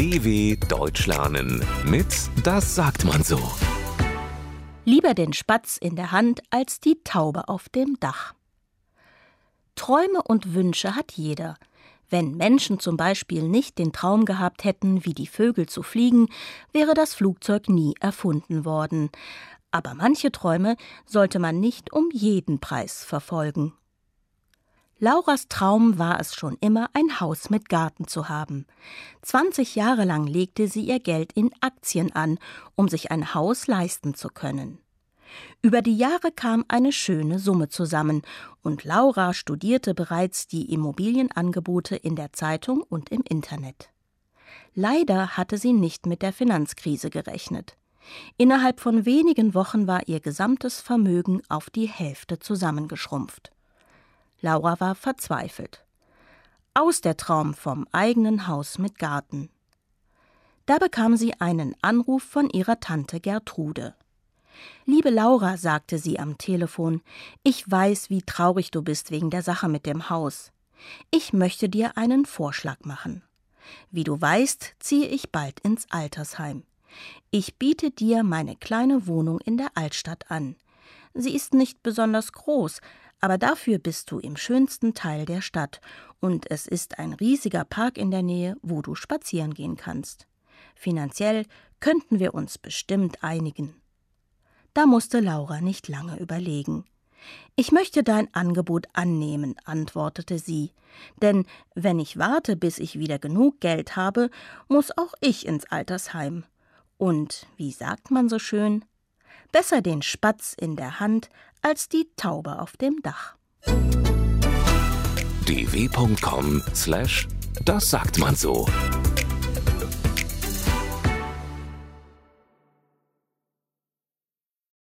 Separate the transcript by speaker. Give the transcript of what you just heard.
Speaker 1: DW Deutsch lernen mit Das sagt man so.
Speaker 2: Lieber den Spatz in der Hand als die Taube auf dem Dach. Träume und Wünsche hat jeder. Wenn Menschen zum Beispiel nicht den Traum gehabt hätten, wie die Vögel zu fliegen, wäre das Flugzeug nie erfunden worden. Aber manche Träume sollte man nicht um jeden Preis verfolgen. Lauras Traum war es schon immer, ein Haus mit Garten zu haben. 20 Jahre lang legte sie ihr Geld in Aktien an, um sich ein Haus leisten zu können. Über die Jahre kam eine schöne Summe zusammen, und Laura studierte bereits die Immobilienangebote in der Zeitung und im Internet. Leider hatte sie nicht mit der Finanzkrise gerechnet. Innerhalb von wenigen Wochen war ihr gesamtes Vermögen auf die Hälfte zusammengeschrumpft. Laura war verzweifelt. Aus der Traum vom eigenen Haus mit Garten. Da bekam sie einen Anruf von ihrer Tante Gertrude. Liebe Laura, sagte sie am Telefon, ich weiß, wie traurig du bist wegen der Sache mit dem Haus. Ich möchte dir einen Vorschlag machen. Wie du weißt, ziehe ich bald ins Altersheim. Ich biete dir meine kleine Wohnung in der Altstadt an. Sie ist nicht besonders groß, aber dafür bist du im schönsten Teil der Stadt, und es ist ein riesiger Park in der Nähe, wo du spazieren gehen kannst. Finanziell könnten wir uns bestimmt einigen. Da musste Laura nicht lange überlegen. Ich möchte dein Angebot annehmen, antwortete sie, denn wenn ich warte, bis ich wieder genug Geld habe, muss auch ich ins Altersheim. Und wie sagt man so schön, besser den Spatz in der Hand als die Taube auf dem Dach.
Speaker 1: dw.com/das sagt man so.